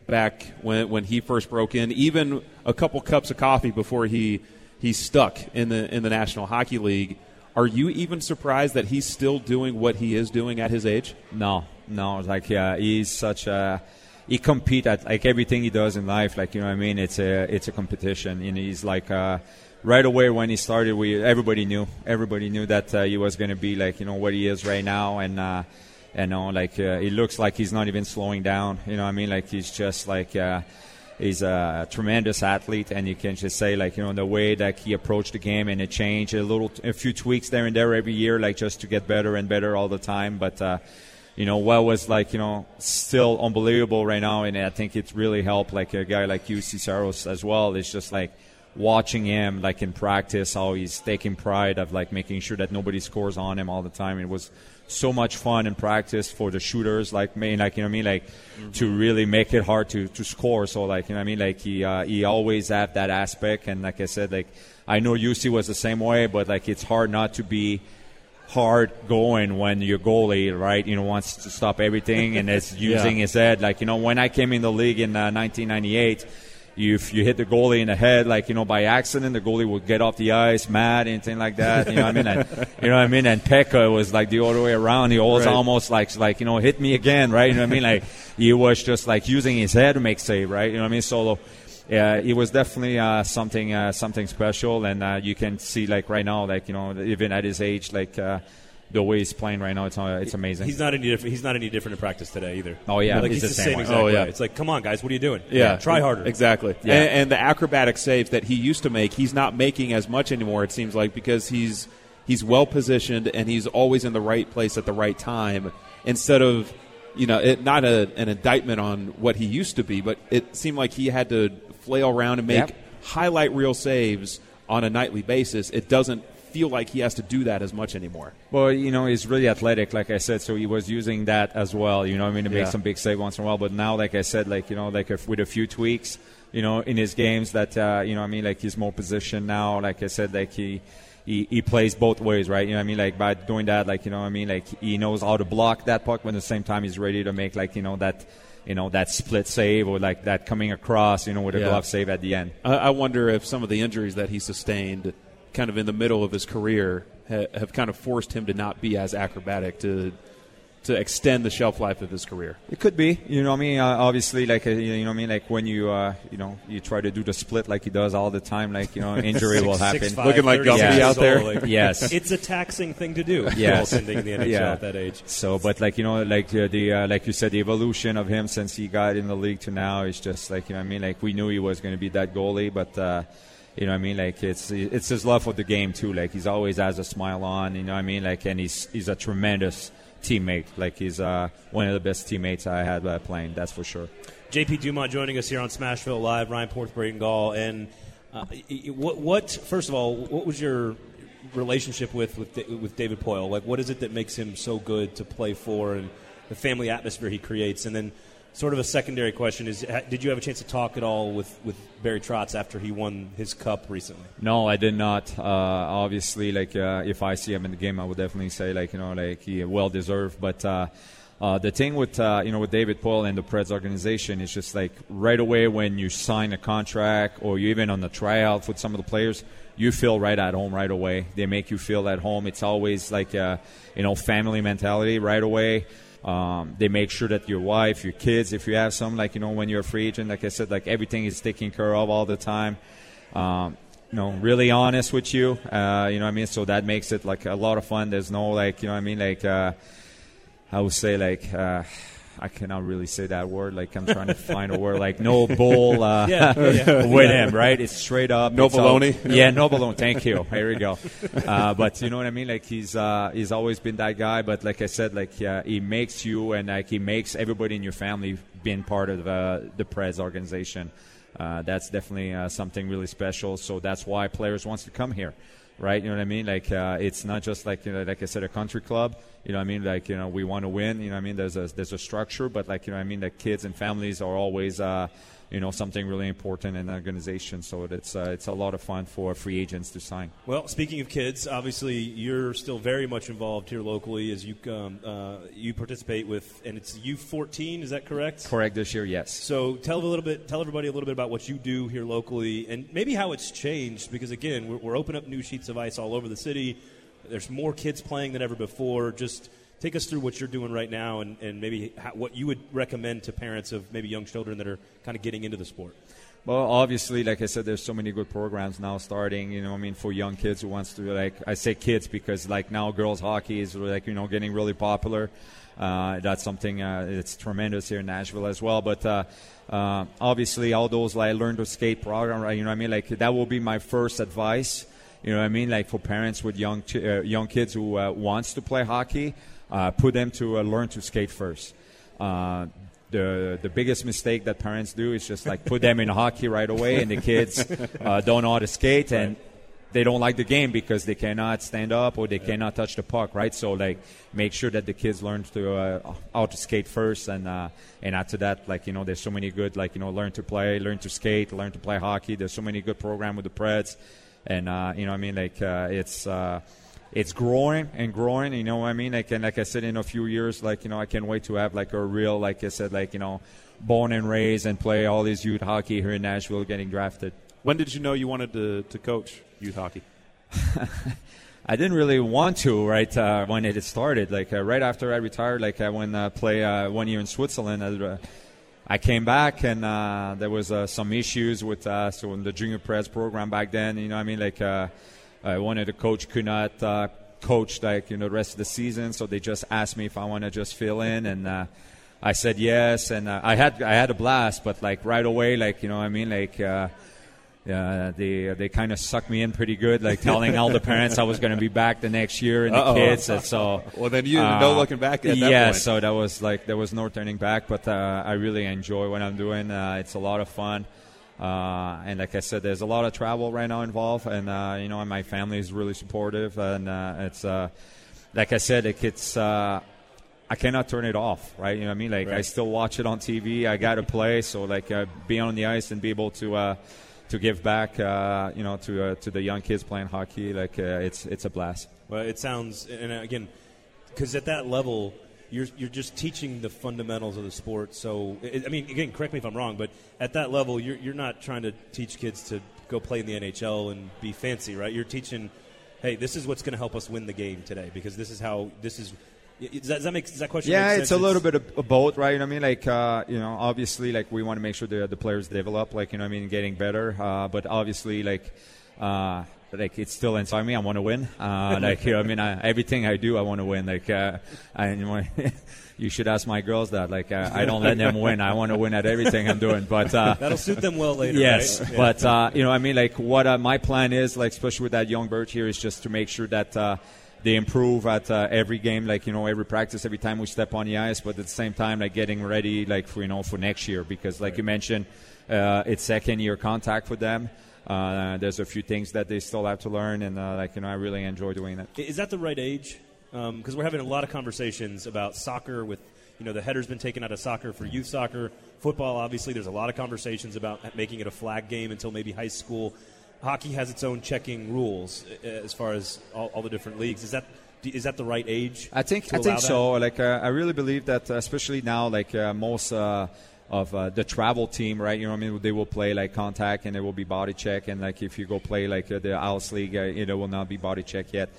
back when when he first broke in, even a couple cups of coffee before he he stuck in the in the National Hockey League. Are you even surprised that he's still doing what he is doing at his age? No, no. Like yeah, he's such a he compete at like everything he does in life. Like you know what I mean? It's a it's a competition. And he's like uh, right away when he started, we everybody knew everybody knew that uh, he was going to be like you know what he is right now and. Uh, you know, like uh, it looks like he's not even slowing down. You know, what I mean, like he's just like uh, he's a tremendous athlete, and you can just say like you know the way that he approached the game and it changed a little, a few tweaks there and there every year, like just to get better and better all the time. But uh, you know what was like you know still unbelievable right now, and I think it really helped like a guy like Juuse Saros, as well. It's just like watching him like in practice, how he's taking pride of like making sure that nobody scores on him all the time. It was so much fun in practice for the shooters, like me, like you know what I mean, like mm-hmm. to really make it hard to, to score. So like you know what I mean, like he uh, he always had that aspect, and like I said, like I know Juuse was the same way, but like it's hard not to be hard going when your goalie, right, you know, wants to stop everything and is using yeah. his head. Like you know, when I came in the league in uh, 1998 if you hit the goalie in the head, like you know, by accident, the goalie would get off the ice, mad, anything like that. You know what I mean? And, you know what I mean? And Pekka was like the other way around. He always right. almost like like you know hit me again, right? You know what I mean? Like he was just like using his head to make save, right? You know what I mean? So. Yeah, it was definitely uh, something uh, something special, and uh, you can see like right now, like you know, even at his age, like uh, the way he's playing right now, it's uh, it's amazing. He's not any different. He's not any different in practice today either. Oh yeah, like he's, he's the, same. same oh yeah. Way. It's like, come on, guys, what are you doing? Yeah, yeah try harder. Exactly. Yeah. And, and, the acrobatic saves that he used to make, he's not making as much anymore. It seems like because he's he's well positioned and he's always in the right place at the right time. Instead of you know, it, not a, an indictment on what he used to be, but it seemed like he had to flail around and make yep. highlight reel saves on a nightly basis. It doesn't feel like he has to do that as much anymore. Well, you know, he's really athletic, like I said, so he was using that as well. You know, I mean, to make some big save once in a while. But now, like I said, like you know, like if, with a few tweaks, you know, in his games, that uh, you know, I mean, like he's more positioned now. Like I said, like he. He, he plays both ways, right? You know what I mean? Like by doing that, like you know what I mean? Like he knows how to block that puck, but at the same time he's ready to make like you know that you know that split save or like that coming across, you know, with a yeah. glove save at the end. I, I wonder if some of the injuries that he sustained kind of in the middle of his career ha- have kind of forced him to not be as acrobatic to to extend the shelf life of his career. It could be, you know. I mean, uh, obviously, like uh, you know, I mean, like when you, uh, you know, you try to do the split like he does all the time, like you know, injury six, will happen. Six, five, Looking like Gumby out there. Old, like, yes, it's a taxing thing to do. Yes, in the NHL yeah. at that age. So, but like you know, like uh, the uh, like you said, the evolution of him since he got in the league to now is just like you know, I mean, like we knew he was going to be that goalie, but uh, you know what I mean? Like it's it's his love for the game too. Like he's always has a smile on. You know what I mean? Like and he's he's a tremendous teammate. Like he's uh, one of the best teammates I had uh, playing. That's for sure. JP Dumont joining us here on Smashville Live. Ryan Porth, Braden Gall, and uh, what what first of all, what was your relationship with with with David Poile? Like, what is it that makes him so good to play for, and the family atmosphere he creates, and then sort of a secondary question is did you have a chance to talk at all with, with Barry Trotz after he won his cup recently? No, I did not. Uh, obviously, like uh, if I see him in the game, I would definitely say like you know like he well deserved. But uh, uh, the thing with uh, you know with David Poile and the Preds organization is just like right away when you sign a contract or you even on the tryout with some of the players, you feel right at home right away. They make you feel at home. It's always like a, you know family mentality right away. Um, they make sure that your wife, your kids, if you have some, like you know, when you're a free agent, like I said, like everything is taken care of all the time. Um, you know, really honest with you. Uh, you know what I mean? So that makes it like a lot of fun. There's no like, you know what I mean? Like, uh, I would say like. Uh, I cannot really say that word. Like I'm trying to find a word. Like no bull uh, yeah, yeah. with him, right? It's straight up. No baloney. All, yeah, no baloney. Thank you. Here we go. Uh, but you know what I mean? Like he's uh, he's always been that guy. But like I said, like yeah, he makes you and like he makes everybody in your family being part of uh, the Preds organization. Uh, that's definitely uh, something really special. So that's why players wants to come here right? You know what I mean? Like uh, it's not just like you know, like I said, a country club. You know what I mean? Like you know, we want to win. You know what I mean? There's a there's a structure, but like you know I mean? The kids and families are always. Uh, you know something really important in the organization. So it's uh, it's a lot of fun for free agents to sign. Well, speaking of kids, obviously you're still very much involved here locally as you um, uh, you participate with, and it's U14. Is that correct? Correct this year, yes. So tell a little bit, tell everybody a little bit about what you do here locally, and maybe how it's changed. Because again, we're, we're opening up new sheets of ice all over the city. There's more kids playing than ever before. Just take us through what you're doing right now and, and maybe how, what you would recommend to parents of maybe young children that are kind of getting into the sport. Well, obviously, like I said, there's so many good programs now starting. You know, I mean, for young kids who wants to like, I say kids because like now girls hockey is like you know getting really popular. Uh, that's something uh, it's tremendous here in Nashville as well. But uh, uh, obviously, all those like learn to skate program, right? You know, I mean, like that will be my first advice. You know, I mean, like for parents with young ch- uh, young kids who uh, wants to play hockey put them to uh, learn to skate first. Uh, the the biggest mistake that parents do is just like put them in hockey right away, and the kids uh, don't know how to skate, and they don't like the game because they cannot stand up or they yeah. cannot touch the puck, right? So like make sure that the kids learn to uh, how to skate first, and uh, and after that, like you know, there's so many good like you know, learn to play, learn to skate, learn to play hockey. There's so many good program with the Preds, and uh, you know, I mean, like uh, it's. Uh, it's growing and growing, you know what I mean? Like, and like I said, in a few years, like, you know, I can't wait to have like a real, like I said, like, you know, born and raised and play all this youth hockey here in Nashville getting drafted. When did you know you wanted to, to coach youth hockey? I didn't really want to right uh, when it started. Like uh, right after I retired, like I went uh, play uh, one year in Switzerland. Uh, I came back and uh, there was uh, some issues with so in the junior Preds program back then. You know, what I mean, like one wanted to coach could not coach like you know the rest of the season, so they just asked me if I want to just fill in and. uh, I said yes, and I had I had a blast, but like right away, like you know, I mean, like uh, they they kind of sucked me in pretty good, like telling all the parents I was going to be back the next year and Uh-oh. the kids. And so well, then you uh, no looking back. At yeah, point. so that was like there was no turning back. But uh, I really enjoy what I'm doing. Uh, it's a lot of fun. Uh, and like I said, there's a lot of travel right now involved, and uh, you know, my family is really supportive, and it's like I said, like it's I cannot turn it off, right? You know what I mean? Like right. I still watch it on TV. I got to play, so like uh, be on the ice and be able to uh, to give back, uh, you know, to uh, to the young kids playing hockey. Like uh, it's it's a blast. Well, it sounds, and again, because at that level, you're you're just teaching the fundamentals of the sport. So, I mean, again, correct me if I'm wrong, but at that level, you're you're not trying to teach kids to go play in the NHL and be fancy, right? You're teaching, hey, this is what's going to help us win the game today because this is how this is does that, does that make does that question? Yeah, it's a little bit of both, right? You know I mean, like uh, you know, obviously, like we want to make sure the the players develop, like you know, I mean, getting better. Uh, but obviously, like. Uh, like it's still inside me. I want to win. Uh, like you know, I mean, I, everything I do, I want to win. Like uh, I, you should ask my girls that. Like uh, I don't let them win. I want to win at everything I'm doing. But uh, that'll suit them well later. Yes, right? but uh, you know, I mean, like what uh, my plan is, like especially with that young bird here, is just to make sure that uh, they improve at uh, every game, like you know, every practice, every time we step on the ice. But at the same time, like getting ready, like for you know, for next year, because like right. you mentioned, uh, it's second year contact for them. Uh, there's a few things that they still have to learn, and uh, like you know, I really enjoy doing that. Is that the right age? Because um, we're having a lot of conversations about soccer with you know the header's been taken out of soccer for youth soccer football obviously there's a lot of conversations about making it a flag game until maybe high school hockey has its own checking rules as far as all, all the different leagues. Is that is that the right age? I think I think so. Like uh, I really believe that, especially now, like uh, most uh, of uh, the travel team, right? You know, I mean, they will play like contact and there will be body check, and like if you go play like the Alice League, it will not be body check yet.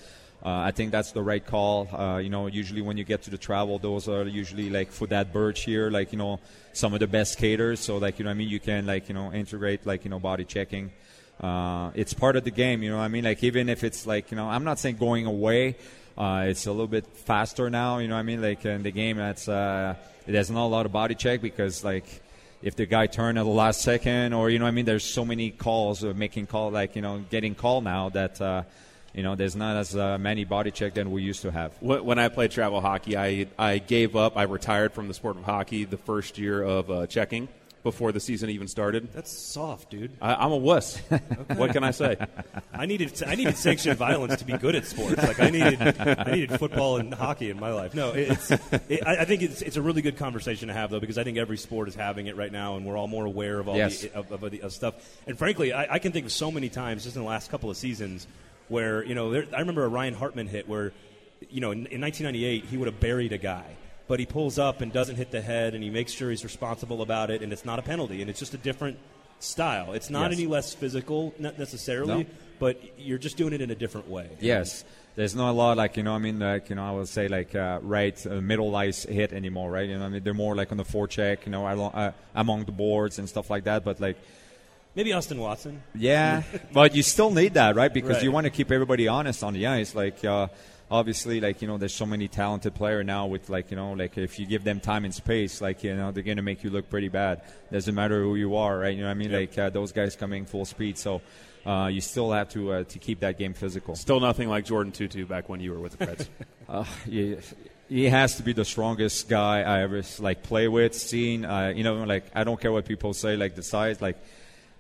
I think that's the right call. you know, usually when you get to the travel, those are usually like for that birch here, like you know, some of the best skaters. So like you know, I mean, you can like you know integrate like you know body checking uh, it's part of the game. You know, I mean, like even if it's like you know, I'm not saying going away. Uh, it's a little bit faster now. You know, what I mean, like in the game, that's uh, there's not a lot of body check because like if the guy turned at the last second, or you know, I mean, there's so many calls of making call, like you know, getting call now that. Uh, you know, there's not as uh, many body check than we used to have. When I played travel hockey, I I gave up. I retired from the sport of hockey the first year of uh, checking before the season even started. That's soft, dude. I, am a wuss. okay. What can I say? I needed I needed sanctioned violence to be good at sports. Like I needed I needed football and hockey in my life. No, it's it, I, I, think it's it's a really good conversation to have though because I think every sport is having it right now and we're all more aware of all yes. the, of, of, the, of stuff. And frankly, I, I, can think of so many times just in the last couple of seasons where you know there, I remember a Ryan Hartman hit where you know in, in 1998 he would have buried a guy but he pulls up and doesn't hit the head, and he makes sure he's responsible about it, and it's not a penalty, and it's just a different style. It's not yes. any less physical, not necessarily, no. but you're just doing it in a different way. Yes. There's not a lot like you know I mean like you know I would say like uh, right uh, middle ice hit anymore right you know I mean they're more like on the forecheck you know uh, among the boards and stuff like that but like Maybe Austin Watson. Yeah, but you still need that, right? Because right. you want to keep everybody honest on the ice. Like, uh, obviously like you know there's so many talented players now with like you know like if you give them time and space like you know they're going to make you look pretty bad doesn't matter who you are right you know what i mean yep. like uh, those guys coming full speed so uh, you still have to uh, to keep that game physical still nothing like Jordin Tootoo back when you were with the Preds uh, yeah, he has to be the strongest guy I ever like play with, seen. Uh, you know, like I don't care what people say, like the size, like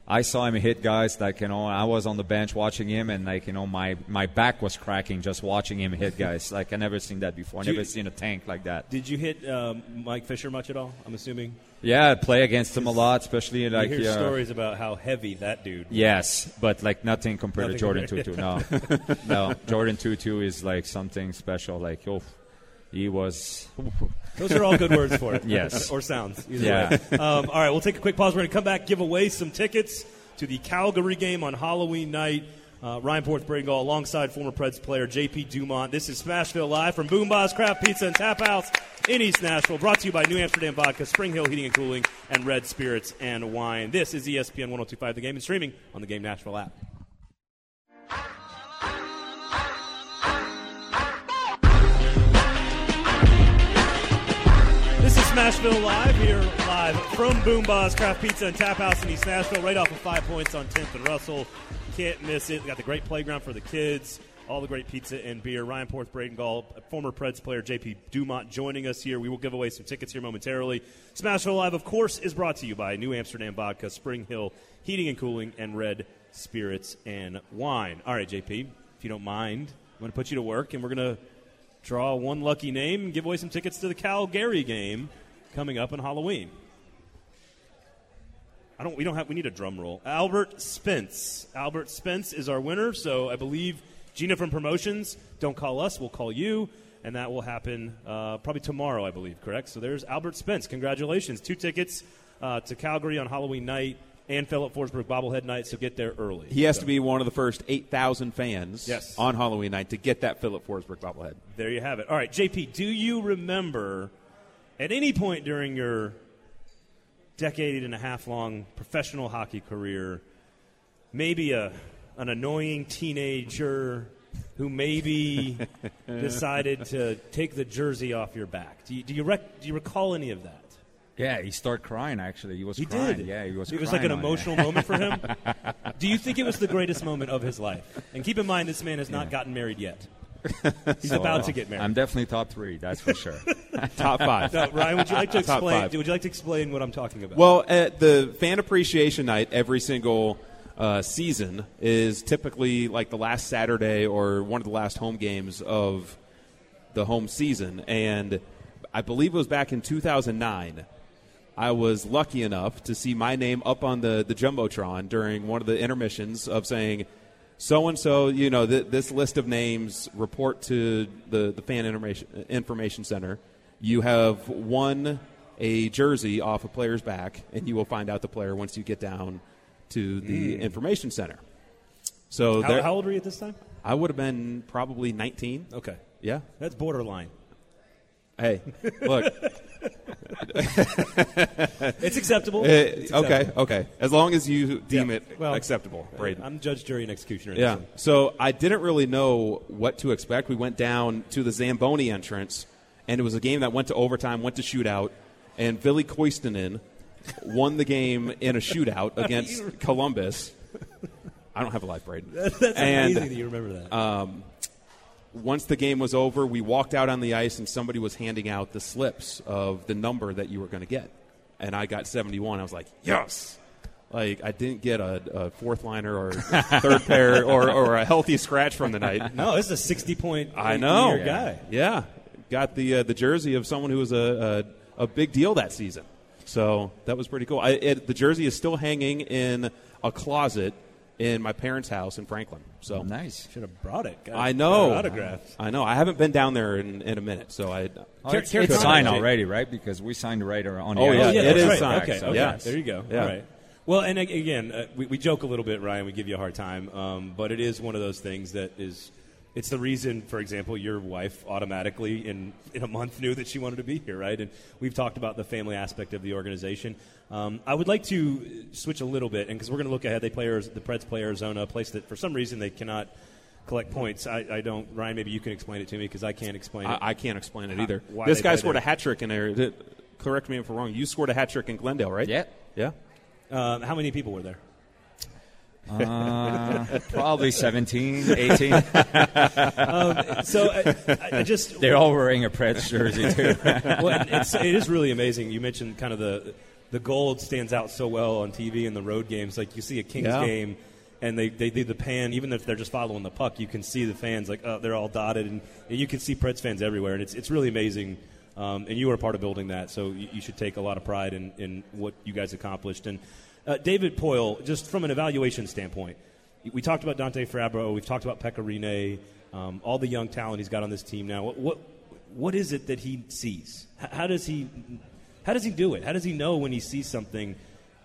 I saw him hit guys like you know I was on the bench watching him and like you know my my back was cracking just watching him hit guys like I never seen that before I Do you- never seen a tank like that Did you hit um, Mike Fisher much at all? I'm assuming. yeah I play against him a lot especially like you hear uh, stories about how heavy that dude. yes but like nothing compared Nothing to Jordin. Tootoo no no Jordin Tootoo is like something special like oh he was Those are all good words for it. Yes. or sounds. Either Yeah. way. Um, all right, we'll take a quick pause. We're going to come back, give away some tickets to the Calgary game on Halloween night. Uh, Ryan Porth Braden Gall alongside former Preds player JP Dumont. This is Smashville Live from BoomBozz Craft Pizza and Tap House in East Nashville. Brought to you by New Amsterdam Vodka, Spring Hill Heating and Cooling, and Red Spirits and Wine. This is ESPN 1025 The Game and streaming on the Game Nashville app. Smashville Live here live from BoomBozz Craft Pizza and Tap House in East Nashville, right off of Five Points on 10th and Russell. Can't miss it. We got the great playground for the kids, all the great pizza and beer. Ryan Porth, Braden Gall, former Preds player JP Dumont joining us here. We will give away some tickets here momentarily. Smashville Live, of course, is brought to you by New Amsterdam Vodka, Spring Hill Heating and Cooling, and Red Spirits and Wine. All right, JP, if you don't mind, I'm going to put you to work, and we're going to draw one lucky name and give away some tickets to the Calgary game coming up on Halloween. I don't. We don't have. We need a drum roll. Albert Spence. Albert Spence is our winner. So I believe Gina from promotions. Don't call us. We'll call you, and that will happen uh, probably tomorrow. I believe. Correct. So there's Albert Spence. Congratulations. Two tickets uh, to Calgary on Halloween night and Filip Forsberg bobblehead night. So get there early. He has So to be one of the first 8,000 fans Yes. on Halloween night to get that Filip Forsberg bobblehead. There you have it. All right, JP, do you remember at any point during your decade and a half long professional hockey career maybe a an annoying teenager who maybe decided to take the jersey off your back? Do you, do you, rec- do you recall any of that? yeah he started crying actually he was He crying did. yeah he was It was like an crying on it. emotional moment for him. Do you think it was the greatest moment of his life? And keep in mind, this man has not gotten married yet. He's So, about to get married. I'm definitely top three that's for sure Top five. No, Ryan, would you like to Top explain? five. Would you like to explain what I'm talking about? Well, at the fan appreciation night, every single uh, season is typically like the last Saturday or one of the last home games of the home season. And I believe it was back in 2009. I was lucky enough to see my name up on the, the Jumbotron during one of the intermissions of saying, so and so, you know, th- this list of names report to the, the Fan information, information Center. You have won a jersey off a player's back, and you will find out the player once you get down to the hmm. information center. So how, there, how old were you at this time? I would have been probably 19. Okay, Yeah. that's borderline. Hey, look. It's acceptable. Uh, It's okay, acceptable. okay. As long as you deem Yeah, it well, acceptable, Braden. I'm judge, jury, and executioner. Yeah. this. So I didn't really know what to expect. We went down to the Zamboni entrance, and it was a game that went to overtime, went to shootout, and Ville Koistinen won the game in a shootout against Columbus. I don't have a life, Braden. That's And, amazing that you remember that. Once the game was over, we walked out on the ice, and somebody was handing out the slips of the number that you were going to get. And I got 71. I was like, yes! Like, I didn't get a, a fourth liner or third pair or, or a healthy scratch from the night. no, this is a 60 point. I know. year guy. Yeah. Got the, uh, the jersey of someone who was a, a, a big deal that season. So that was pretty cool. I, it, the jersey is still hanging in a closet in my parents' house in Franklin. So nice Should have brought it. Got- I know. got autographs. I know. I haven't been down there in, in a minute, so I. Oh, Care- it's, care it's signed already, right? Because we signed right on the Oh, ice. yeah, Oh, yeah, it that's is right. signed, Okay, so- okay. yes. There you go. Yeah. All right. Well, and again, uh, we, we joke a little bit, Ryan. We give you a hard time, um, but it is one of those things that is. It's the reason, for example, your wife automatically in, in a month knew that she wanted to be here, right? And we've talked about the family aspect of the organization. Um, I would like to switch a little bit, and because we're going to look ahead, they play the Preds play Arizona, a place that for some reason they cannot collect points. I, I don't. Ryan, maybe you can explain it to me because I can't explain it. I, I can't explain it either. Why this guy scored there. a hat trick in there. Correct me if I'm wrong. You scored a hat trick in Glendale, right? Yeah. Yeah. Uh, how many people were there? Uh, probably 17, 18. Um, so I, I just They're all wearing a Preds jersey too. well, it's, it is really amazing. You mentioned kind of the the gold stands out so well on TV in the road games. Like you see a Kings Yeah. game, and they, they do the pan. Even if they're just following the puck, you can see the fans like oh, they're all dotted, and, and you can see Preds fans everywhere, and it's it's really amazing. Um, and you were a part of building that, so you, you should take a lot of pride in, in what you guys accomplished. And uh, David Poile, just from an evaluation standpoint, we talked about Dante Fabbro, we've talked about Pekka Rinne, um, all the young talent he's got on this team now. What, what what is it that he sees? How does he how does he do it? How does he know when he sees something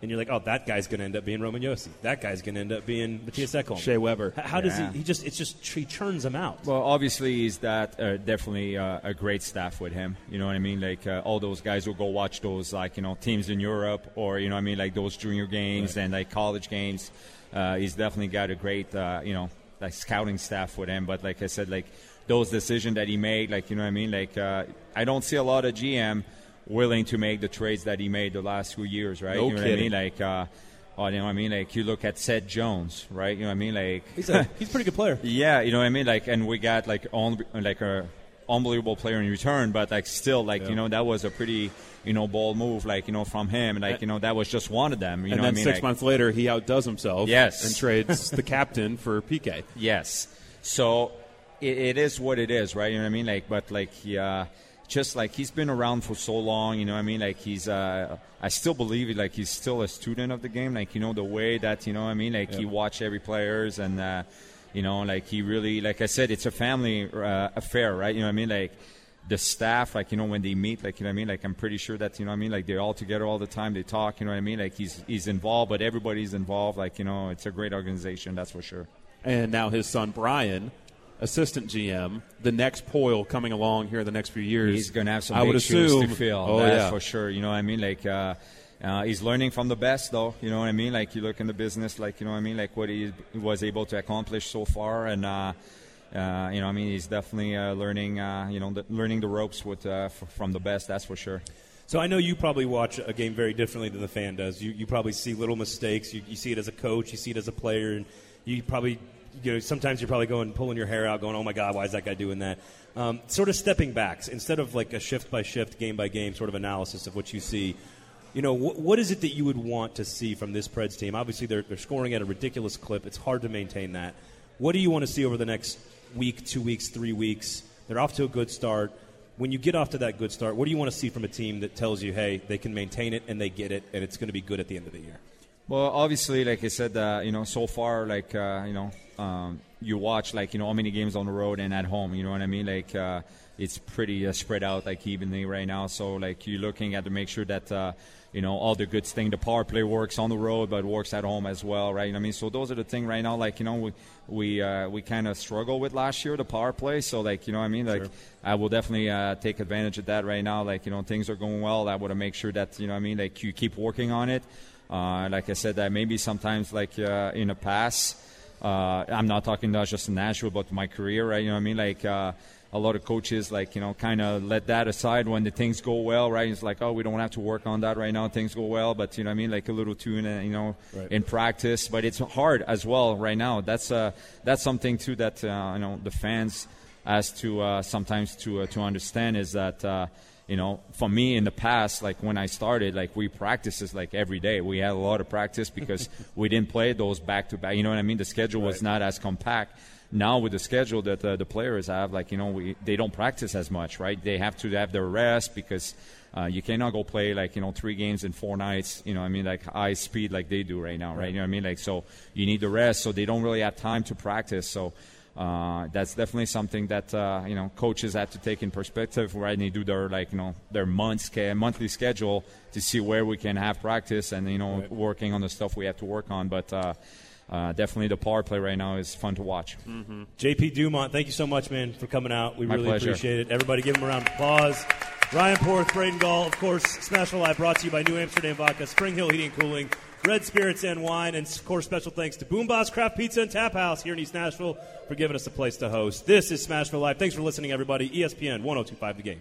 and you're like, oh, that guy's going to end up being Roman Josi. That guy's going to end up being Mattias Ekholm. Shea Weber. H- How does he? He just it's just he churns them out. Well, obviously, he's that uh, definitely uh, a great staff with him. You know what I mean? Like uh, all those guys will go watch those like you know teams in Europe or you know what I mean like those junior games and like college games. Uh, he's definitely got a great uh, you know like scouting staff with him. But like I said, like those decisions that he made, like you know what I mean? Like uh, I don't see a lot of GM willing to make the trades that he made the last few years, right? No you know kidding. what I mean? Like. Uh, Oh, you know what I mean? Like you look at Seth Jones, right? You know what I mean? Like He's a he's a pretty good player. yeah, you know what I mean. Like, and we got like on, like a unbelievable player in return, but like still, like you know, that was a pretty you know bold move, like you know from him. Like you know, that was just one of them. You and know then what I mean? six Like, months later, he outdoes himself. Yes. and trades the captain for PK. Yes. So it, it is what it is, right? You know what I mean? Like, but like, yeah, just like he's been around for so long. You know what I mean? Like he's, uh, I still believe it. Like he's still a student of the game. Like you know the way that you know what I mean? Like he watch every players and. Uh, you know, like he really, like I said, it's a family uh, affair, right? You know what I mean? Like the staff, like you know, when they meet, like you know what I mean? Like I'm pretty sure that you know I mean? Like they're all together all the time. They talk, you know what I mean? Like he's he's involved, but everybody's involved. Like you know, it's a great organization, that's for sure. And now his son Brian, assistant GM, the next Poile coming along here in the next few years. He's going to have some I big would shoes assume, to fill. Oh that's yeah, for sure. You know what I mean? Like uh, uh, he's learning from the best, though. You know what I mean? Like you look in the business, like you know what I mean? Like what he was able to accomplish so far, and uh, uh, you know, I mean, he's definitely uh, learning. Uh, you know, the, learning the ropes with uh, f- from the best. That's for sure. So I know you probably watch a game very differently than the fan does. You, you probably see little mistakes. You, you see it as a coach. You see it as a player, and you probably, you know, sometimes you're probably going pulling your hair out, going, "Oh my God, why is that guy doing that?" Um, sort of stepping back instead of like a shift by shift, game by game sort of analysis of what you see. You know, wh- what is it that you would want to see from this Preds team? Obviously, they're, they're scoring at a ridiculous clip. It's hard to maintain that. What do you want to see over the next week, two weeks, three weeks? They're off to a good start. When you get off to that good start, what do you want to see from a team that tells you, hey, they can maintain it and they get it, and it's going to be good at the end of the year? Well, obviously, like I said, uh, you know, so far, like uh, you know, um, you watch like you know how many games on the road and at home. You know what I mean? Like uh, it's pretty uh, spread out like evenly right now. So like you're looking at to make sure that. Uh, you know all the good thing. The power play works on the road, but works at home as well, right? I mean, so those are the thing right now. Like you know, we we uh, we kind of struggle with last year the power play. So like you know, what I mean, like I will definitely uh, take advantage of that right now. Like you know, things are going well. I want to make sure that you know, what I mean, like you keep working on it. Uh, like I said, that maybe sometimes like uh, in the past, uh, I'm not talking not just in Nashville, but my career, right? You know what I mean? Like uh, a lot of coaches, like you know, kind of let that aside when the things go well, right? It's like, oh, we don't have to work on that right now. Things go well, but you know what I mean? Like a little tune, uh, you know, in practice. But it's hard as well right now. That's uh, that's something too that uh, you know the fans has to uh, sometimes to uh, to understand is that. You know, for me in the past, like when I started, like we practices like every day. We had a lot of practice because we didn't play those back to back. You know what I mean? The schedule was not as compact. Now with the schedule that uh, the players have, like you know, we they don't practice as much, right? They have to have their rest because uh, you cannot go play like you know three games in four nights. You know, what I mean, like high speed like they do right now, right? You know what I mean? Like so, you need the rest, so they don't really have time to practice. So uh, that's definitely something that uh, you know coaches have to take in perspective right and they do their like you know their month sca- monthly schedule to see where we can have practice and you know working on the stuff we have to work on but uh, uh, definitely the power play right now is fun to watch JP Dumont, thank you so much, man, for coming out. We My really pleasure. appreciate it. Everybody give him a round of applause. Ryan Porth, Braden Gall, of course, Smashville Live brought to you by New Amsterdam Vodka, Spring Hill Heating and Cooling, Red Spirits and Wine, and of course, special thanks to BoomBozz Craft Pizza and Tap House here in East Nashville for giving us a place to host. This is Smashville Live. Thanks for listening, everybody. ESPN 1025 The Game.